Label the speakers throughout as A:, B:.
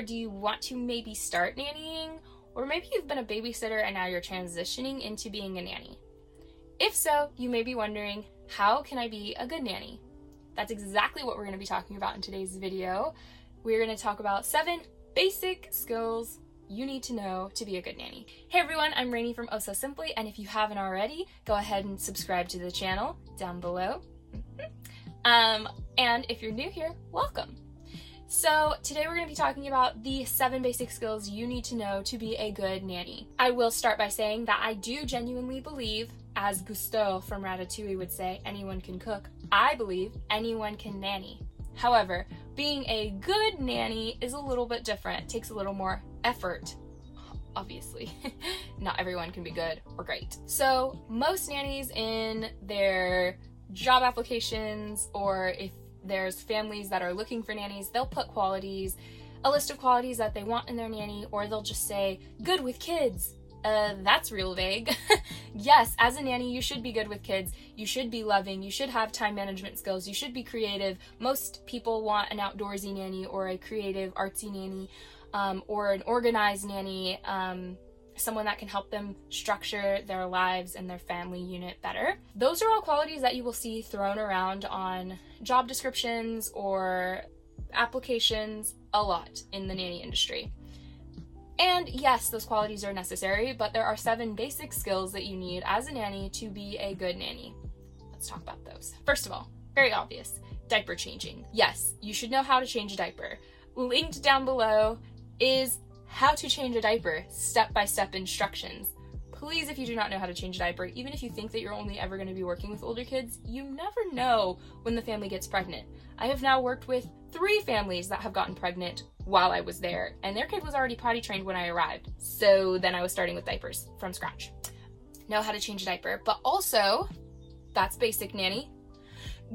A: or do you want to maybe start nannying? Or maybe you've been a babysitter and now you're transitioning into being a nanny. If so, you may be wondering, how can I be a good nanny? That's exactly what we're going to be talking about in today's video. We're going to talk about seven basic skills you need to know to be a good nanny. Hey everyone, I'm Rainey from Oh So Simply, and if you haven't already, go ahead and subscribe to the channel down below. um, and if you're new here, welcome. So, today we're going to be talking about the seven basic skills you need to know to be a good nanny. I will start by saying that I do genuinely believe, as Gusteau from Ratatouille would say, anyone can cook. I believe anyone can nanny. However, being a good nanny is a little bit different, it takes a little more effort. Obviously, not everyone can be good or great. So, most nannies in their job applications or if there's families that are looking for nannies, they'll put qualities, a list of qualities that they want in their nanny, or they'll just say, good with kids. Uh, that's real vague. yes, as a nanny, you should be good with kids. You should be loving. You should have time management skills. You should be creative. Most people want an outdoorsy nanny or a creative, artsy nanny um, or an organized nanny. Um, someone that can help them structure their lives and their family unit better. Those are all qualities that you will see thrown around on job descriptions or applications a lot in the nanny industry. And yes, those qualities are necessary, but there are seven basic skills that you need as a nanny to be a good nanny. Let's talk about those. First of all, very obvious diaper changing. Yes, you should know how to change a diaper. Linked down below is how to change a diaper, step by step instructions. Please, if you do not know how to change a diaper, even if you think that you're only ever going to be working with older kids, you never know when the family gets pregnant. I have now worked with three families that have gotten pregnant while I was there, and their kid was already potty trained when I arrived. So then I was starting with diapers from scratch. Know how to change a diaper, but also, that's basic nanny.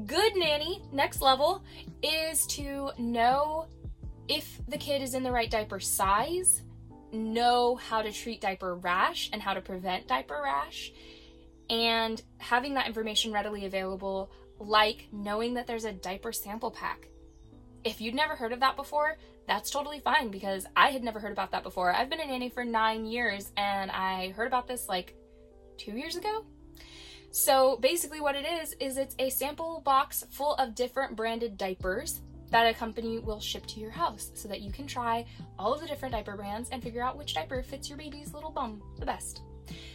A: Good nanny, next level, is to know if the kid is in the right diaper size, know how to treat diaper rash and how to prevent diaper rash, and having that information readily available, like knowing that there's a diaper sample pack. If you'd never heard of that before, that's totally fine because I had never heard about that before. I've been a nanny for nine years and I heard about this like two years ago. So basically, what it is, is it's a sample box full of different branded diapers that a company will ship to your house so that you can try all of the different diaper brands and figure out which diaper fits your baby's little bum the best.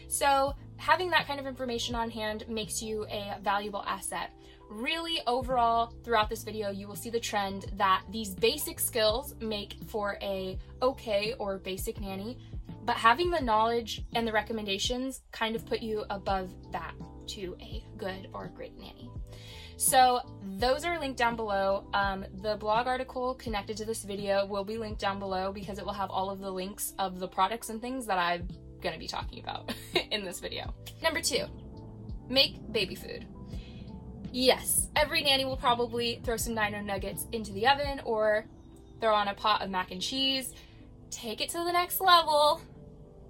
A: So, having that kind of information on hand makes you a valuable asset. Really, overall, throughout this video, you will see the trend that these basic skills make for a okay or basic nanny, but having the knowledge and the recommendations kind of put you above that to a good or great nanny. So those are linked down below. Um, the blog article connected to this video will be linked down below because it will have all of the links of the products and things that I'm gonna be talking about in this video. Number two, make baby food. Yes, every nanny will probably throw some Dino Nuggets into the oven or throw on a pot of mac and cheese. Take it to the next level.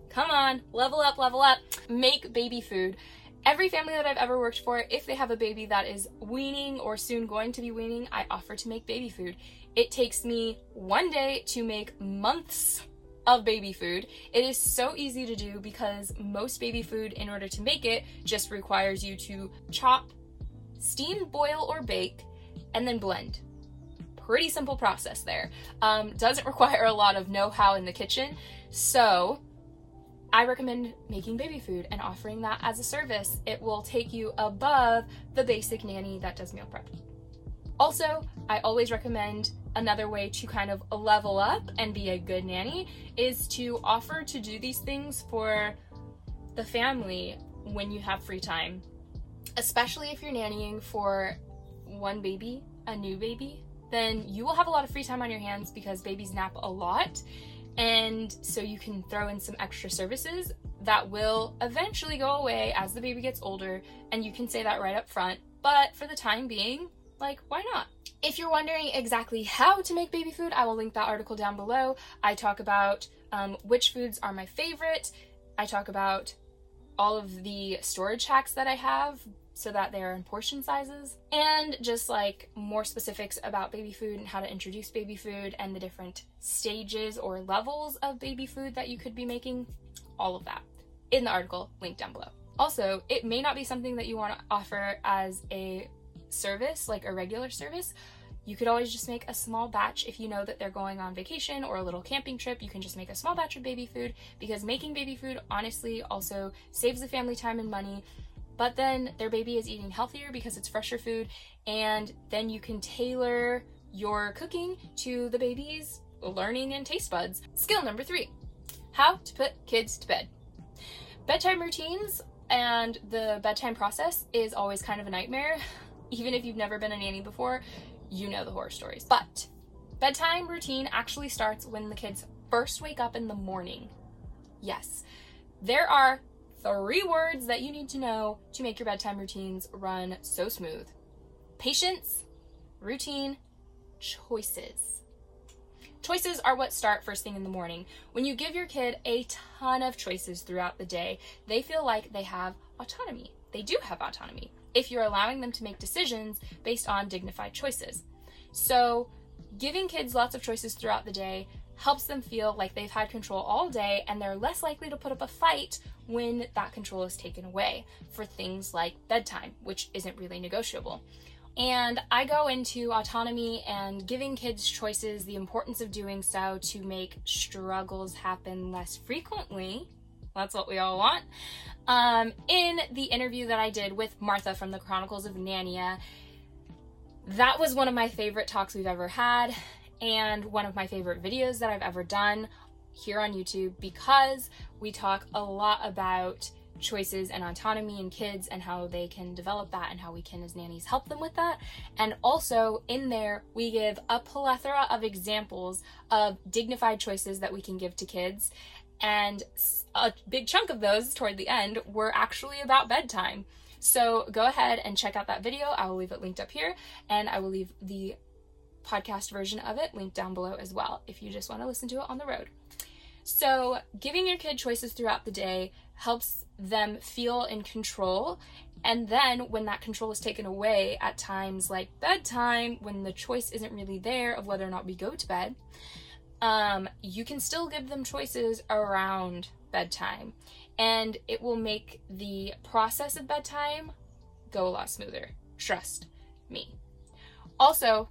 A: Come on, level up, level up. Make baby food. Every family that I've ever worked for, if they have a baby that is weaning or soon going to be weaning, I offer to make baby food. It takes me one day to make months of baby food. It is so easy to do because most baby food, in order to make it, just requires you to chop, steam, boil, or bake, and then blend. Pretty simple process there. Um, doesn't require a lot of know how in the kitchen. So, I recommend making baby food and offering that as a service. It will take you above the basic nanny that does meal prep. Also, I always recommend another way to kind of level up and be a good nanny is to offer to do these things for the family when you have free time, especially if you're nannying for one baby, a new baby. Then you will have a lot of free time on your hands because babies nap a lot and so you can throw in some extra services that will eventually go away as the baby gets older, and you can say that right up front. But for the time being, like, why not? If you're wondering exactly how to make baby food, I will link that article down below. I talk about um, which foods are my favorite. I talk about all of the storage hacks that I have so that they're in portion sizes, and just like more specifics about baby food and how to introduce baby food and the different stages or levels of baby food that you could be making, all of that in the article linked down below. Also, it may not be something that you want to offer as a service, like a regular service. You could always just make a small batch if you know that they're going on vacation or a little camping trip. You can just make a small batch of baby food because making baby food honestly also saves the family time and money. But then their baby is eating healthier because it's fresher food, and then you can tailor your cooking to the baby's learning and taste buds. Skill number three how to put kids to bed. Bedtime routines and the bedtime process is always kind of a nightmare. Even if you've never been a nanny before, you know the horror stories. But bedtime routine actually starts when the kids first wake up in the morning. Yes, there are three words that you need to know to make your bedtime routines run so smooth patience, routine, choices. Choices are what start first thing in the morning. When you give your kid a ton of choices throughout the day, they feel like they have autonomy. They do have autonomy if you're allowing them to make decisions based on dignified choices. So, giving kids lots of choices throughout the day helps them feel like they've had control all day and they're less likely to put up a fight when that control is taken away for things like bedtime, which isn't really negotiable. And I go into autonomy and giving kids choices, the importance of doing so to make struggles happen less frequently. That's what we all want. Um, in the interview that I did with Martha from the Chronicles of Nania, that was one of my favorite talks we've ever had and one of my favorite videos that I've ever done here on YouTube because we talk a lot about choices and autonomy in kids and how they can develop that and how we can as nannies help them with that. And also in there we give a plethora of examples of dignified choices that we can give to kids. And a big chunk of those toward the end were actually about bedtime. So go ahead and check out that video. I will leave it linked up here and I will leave the podcast version of it linked down below as well if you just want to listen to it on the road. So, giving your kid choices throughout the day helps them feel in control. And then, when that control is taken away at times like bedtime, when the choice isn't really there of whether or not we go to bed, um, you can still give them choices around bedtime. And it will make the process of bedtime go a lot smoother. Trust me. Also,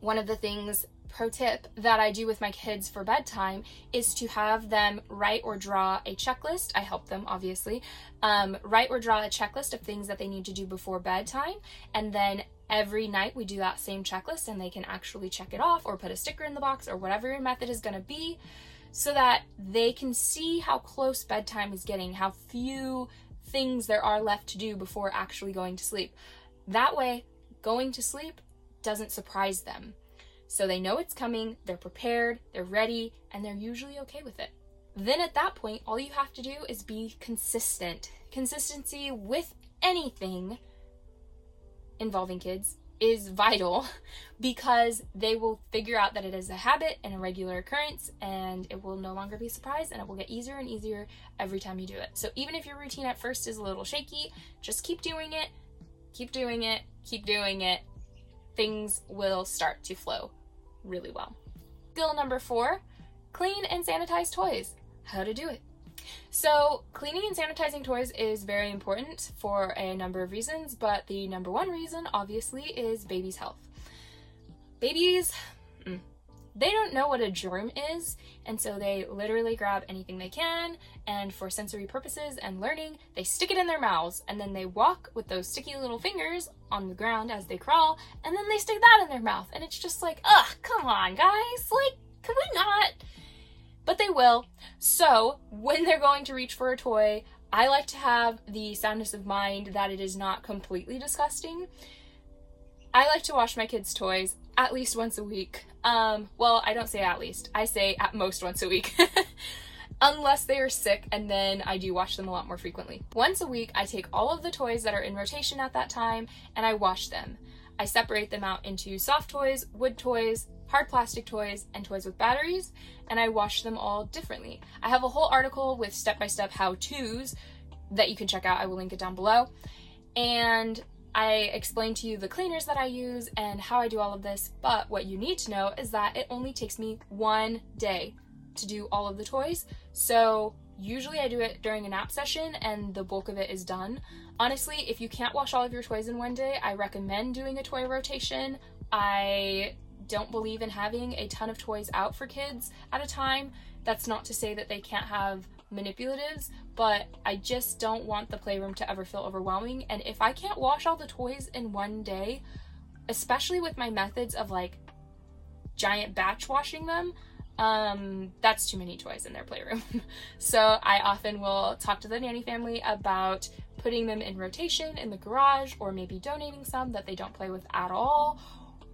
A: one of the things pro tip that I do with my kids for bedtime is to have them write or draw a checklist. I help them, obviously. Um, write or draw a checklist of things that they need to do before bedtime. And then every night we do that same checklist and they can actually check it off or put a sticker in the box or whatever your method is going to be so that they can see how close bedtime is getting, how few things there are left to do before actually going to sleep. That way, going to sleep doesn't surprise them. So they know it's coming, they're prepared, they're ready, and they're usually okay with it. Then at that point, all you have to do is be consistent. Consistency with anything involving kids is vital because they will figure out that it is a habit and a regular occurrence and it will no longer be a surprise and it will get easier and easier every time you do it. So even if your routine at first is a little shaky, just keep doing it, keep doing it, keep doing it. Things will start to flow really well. Skill number four clean and sanitize toys. How to do it. So, cleaning and sanitizing toys is very important for a number of reasons, but the number one reason, obviously, is baby's health. Babies, mm, they don't know what a germ is, and so they literally grab anything they can, and for sensory purposes and learning, they stick it in their mouths, and then they walk with those sticky little fingers on the ground as they crawl, and then they stick that in their mouth, and it's just like, ugh, come on, guys, like, can we not? But they will. So, when they're going to reach for a toy, I like to have the soundness of mind that it is not completely disgusting. I like to wash my kids' toys at least once a week. Um, well, I don't say at least. I say at most once a week. Unless they are sick, and then I do wash them a lot more frequently. Once a week, I take all of the toys that are in rotation at that time and I wash them. I separate them out into soft toys, wood toys, hard plastic toys, and toys with batteries, and I wash them all differently. I have a whole article with step by step how to's that you can check out. I will link it down below. And I explain to you the cleaners that I use and how I do all of this, but what you need to know is that it only takes me one day to do all of the toys. So usually I do it during a nap session and the bulk of it is done. Honestly, if you can't wash all of your toys in one day, I recommend doing a toy rotation. I don't believe in having a ton of toys out for kids at a time. That's not to say that they can't have manipulatives, but I just don't want the playroom to ever feel overwhelming. And if I can't wash all the toys in one day, especially with my methods of like giant batch washing them, um, that's too many toys in their playroom. so I often will talk to the nanny family about putting them in rotation in the garage or maybe donating some that they don't play with at all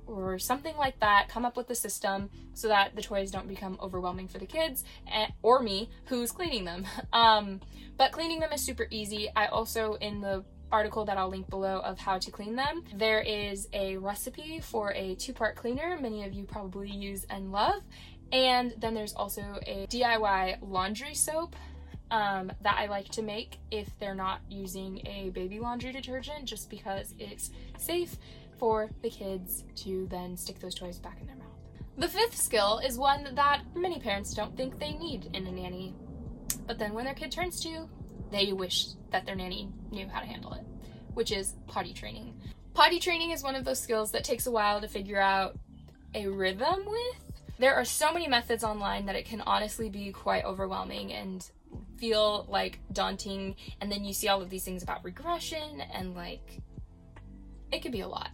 A: or something like that. Come up with a system so that the toys don't become overwhelming for the kids and, or me who's cleaning them. Um, but cleaning them is super easy. I also, in the article that I'll link below of how to clean them. There is a recipe for a two part cleaner, many of you probably use and love. And then there's also a DIY laundry soap um, that I like to make if they're not using a baby laundry detergent, just because it's safe for the kids to then stick those toys back in their mouth. The fifth skill is one that many parents don't think they need in a nanny, but then when their kid turns two, they wish that their nanny knew how to handle it, which is potty training. Potty training is one of those skills that takes a while to figure out a rhythm with. There are so many methods online that it can honestly be quite overwhelming and feel like daunting. And then you see all of these things about regression and like it can be a lot.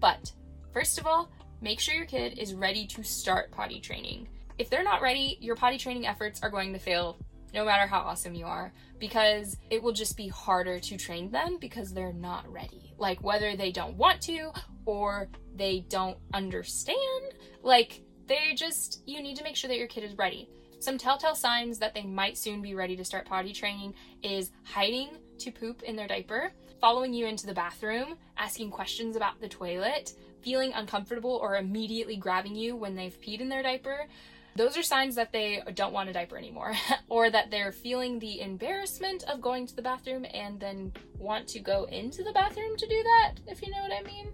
A: But first of all, make sure your kid is ready to start potty training. If they're not ready, your potty training efforts are going to fail no matter how awesome you are because it will just be harder to train them because they're not ready. Like whether they don't want to or they don't understand, like they just, you need to make sure that your kid is ready. Some telltale signs that they might soon be ready to start potty training is hiding to poop in their diaper, following you into the bathroom, asking questions about the toilet, feeling uncomfortable or immediately grabbing you when they've peed in their diaper. Those are signs that they don't want a diaper anymore, or that they're feeling the embarrassment of going to the bathroom and then want to go into the bathroom to do that, if you know what I mean.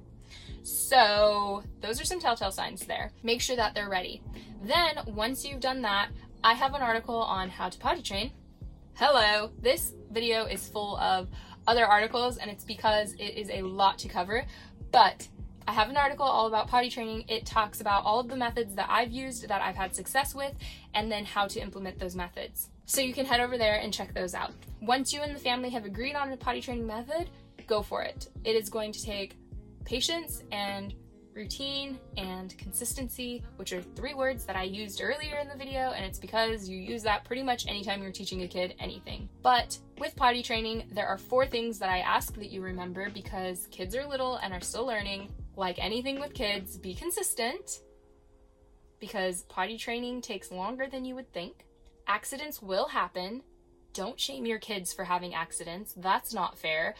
A: So, those are some telltale signs there. Make sure that they're ready. Then, once you've done that, I have an article on how to potty train. Hello! This video is full of other articles, and it's because it is a lot to cover. But I have an article all about potty training. It talks about all of the methods that I've used that I've had success with, and then how to implement those methods. So you can head over there and check those out. Once you and the family have agreed on a potty training method, go for it. It is going to take patience and routine and consistency, which are three words that I used earlier in the video, and it's because you use that pretty much anytime you're teaching a kid anything. But with potty training, there are four things that I ask that you remember because kids are little and are still learning. Like anything with kids, be consistent because potty training takes longer than you would think. Accidents will happen. Don't shame your kids for having accidents. That's not fair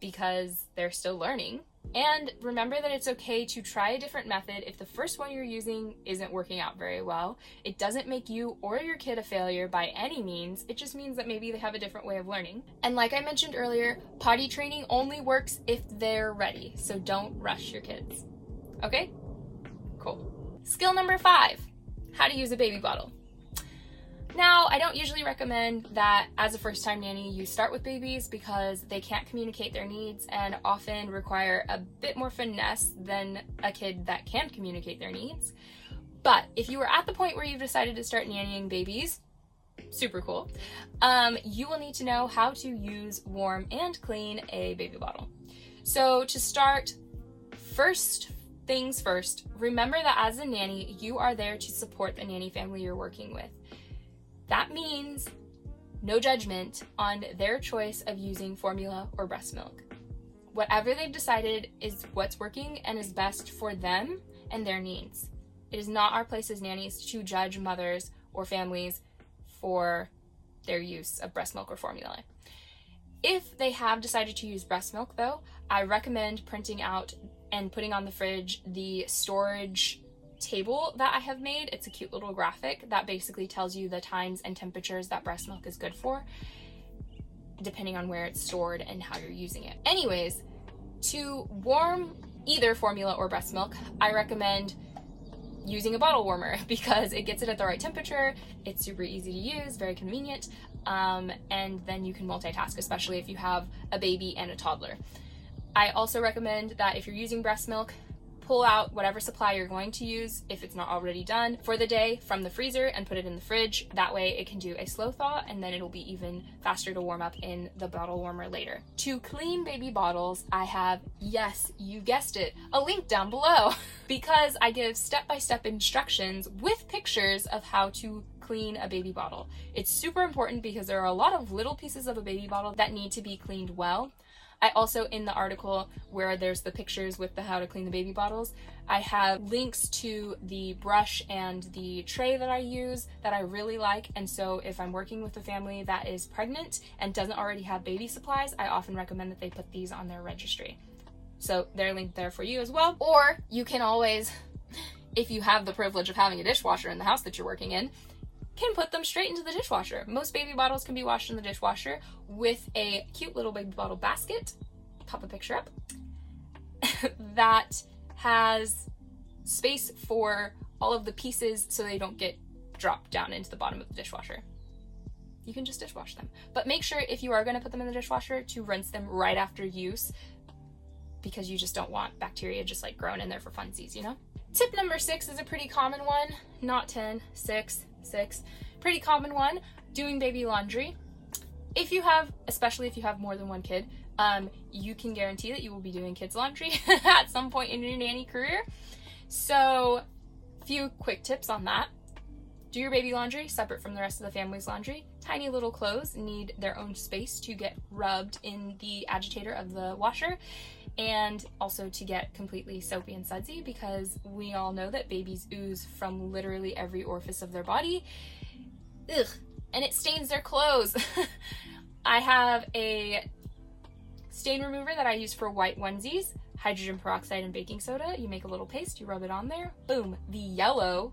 A: because they're still learning. And remember that it's okay to try a different method if the first one you're using isn't working out very well. It doesn't make you or your kid a failure by any means, it just means that maybe they have a different way of learning. And like I mentioned earlier, potty training only works if they're ready, so don't rush your kids. Okay? Cool. Skill number five how to use a baby bottle. Now, I don't usually recommend that as a first time nanny you start with babies because they can't communicate their needs and often require a bit more finesse than a kid that can communicate their needs. But if you are at the point where you've decided to start nannying babies, super cool, um, you will need to know how to use, warm, and clean a baby bottle. So, to start, first things first, remember that as a nanny, you are there to support the nanny family you're working with. That means no judgment on their choice of using formula or breast milk. Whatever they've decided is what's working and is best for them and their needs. It is not our place as nannies to judge mothers or families for their use of breast milk or formula. If they have decided to use breast milk, though, I recommend printing out and putting on the fridge the storage table that I have made. It's a cute little graphic that basically tells you the times and temperatures that breast milk is good for. depending on where it's stored and how you're using it. Anyways, to warm either formula or breast milk, I recommend using a bottle warmer because it gets it at the right temperature. It's super easy to use, very convenient, um, and then you can multitask, especially if you have a baby and a toddler. I also recommend that if you're using breast milk, pull out whatever supply you're going to use, if it's not already done, for the day from the freezer and put it in the fridge. That way it can do a slow thaw and then it'll be even faster to warm up in the bottle warmer later. To clean baby bottles, I have, yes, you guessed it, a link down below because I give step by step instructions with pictures of how to clean a baby bottle. It's super important because there are a lot of little pieces of a baby bottle that need to be cleaned well. I also, in the article where there's the pictures with the how to clean the baby bottles, I have links to the brush and the tray that I use that I really like. And so, if I'm working with a family that is pregnant and doesn't already have baby supplies, I often recommend that they put these on their registry. So, they're linked there for you as well. Or you can always, if you have the privilege of having a dishwasher in the house that you're working in, can put them straight into the dishwasher. Most baby bottles can be washed in the dishwasher with a cute little baby bottle basket. Pop a picture up. that has space for all of the pieces so they don't get dropped down into the bottom of the dishwasher. You can just dishwash them. But make sure if you are going to put them in the dishwasher to rinse them right after use because you just don't want bacteria just like growing in there for funsies, you know? Tip number six is a pretty common one, not 10, six six. Pretty common one, doing baby laundry. If you have, especially if you have more than one kid, um, you can guarantee that you will be doing kids' laundry at some point in your nanny career. So, few quick tips on that. Do your baby laundry separate from the rest of the family's laundry. Tiny little clothes need their own space to get rubbed in the agitator of the washer and also to get completely soapy and sudsy because we all know that babies ooze from literally every orifice of their body. Ugh, and it stains their clothes. I have a stain remover that I use for white onesies, hydrogen peroxide and baking soda. You make a little paste, you rub it on there, boom, the yellow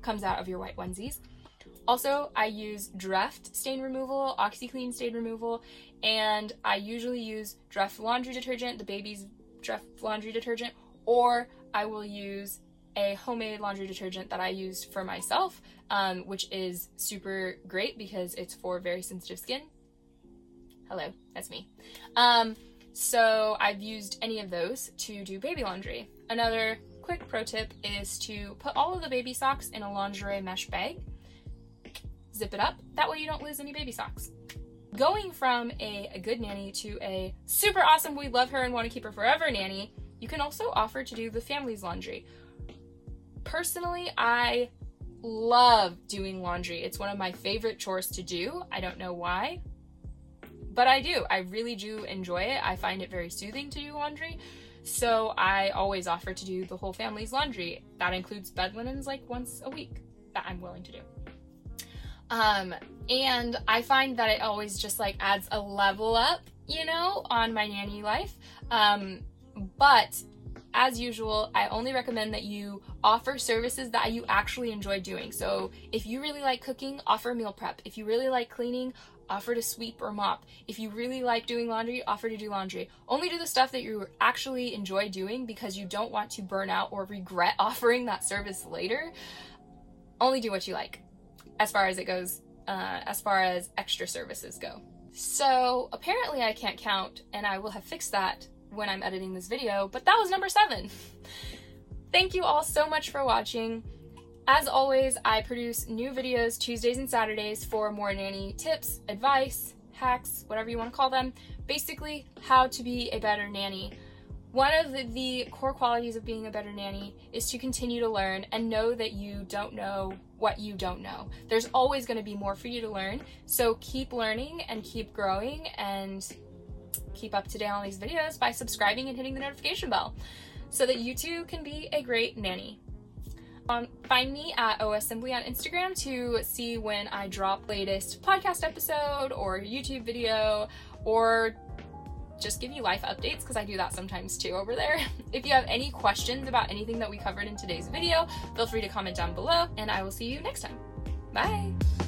A: comes out of your white onesies. Also, I use Dreft stain removal, OxiClean stain removal, and I usually use Dreft laundry detergent, the baby's Dreft laundry detergent, or I will use a homemade laundry detergent that I used for myself, um, which is super great because it's for very sensitive skin. Hello, that's me. Um, so I've used any of those to do baby laundry. Another quick pro tip is to put all of the baby socks in a lingerie mesh bag zip it up. That way you don't lose any baby socks. Going from a, a good nanny to a super awesome, we love her and want to keep her forever nanny, you can also offer to do the family's laundry. Personally, I love doing laundry. It's one of my favorite chores to do. I don't know why, but I do. I really do enjoy it. I find it very soothing to do laundry. So I always offer to do the whole family's laundry. That includes bed linens like once a week that I'm willing to do. Um, and I find that it always just like adds a level up, you know, on my nanny life. Um, but as usual, I only recommend that you offer services that you actually enjoy doing. So if you really like cooking, offer meal prep. If you really like cleaning, offer to sweep or mop. If you really like doing laundry, offer to do laundry. Only do the stuff that you actually enjoy doing because you don't want to burn out or regret offering that service later. Only do what you like as far as it goes, uh, as far as extra services go. So apparently I can't count, and I will have fixed that when I'm editing this video, but that was number seven. Thank you all so much for watching. As always, I produce new videos Tuesdays and Saturdays for more nanny tips, advice, hacks, whatever you want to call them. Basically, how to be a better nanny. One of the, the, core qualities of being a better nanny is to continue to learn and know that you don't know what you don't know. There's always going to be more for you to learn. So keep learning and keep growing and keep up to date on these videos by subscribing and hitting the notification bell so that you too can be a great nanny. Um, find me at OSimply on Instagram to see when I drop latest podcast episode or YouTube video or just give you life updates because I do that sometimes too over there. If you have any questions about anything that we covered in today's video, feel free to comment down below and I will see you next time. Bye!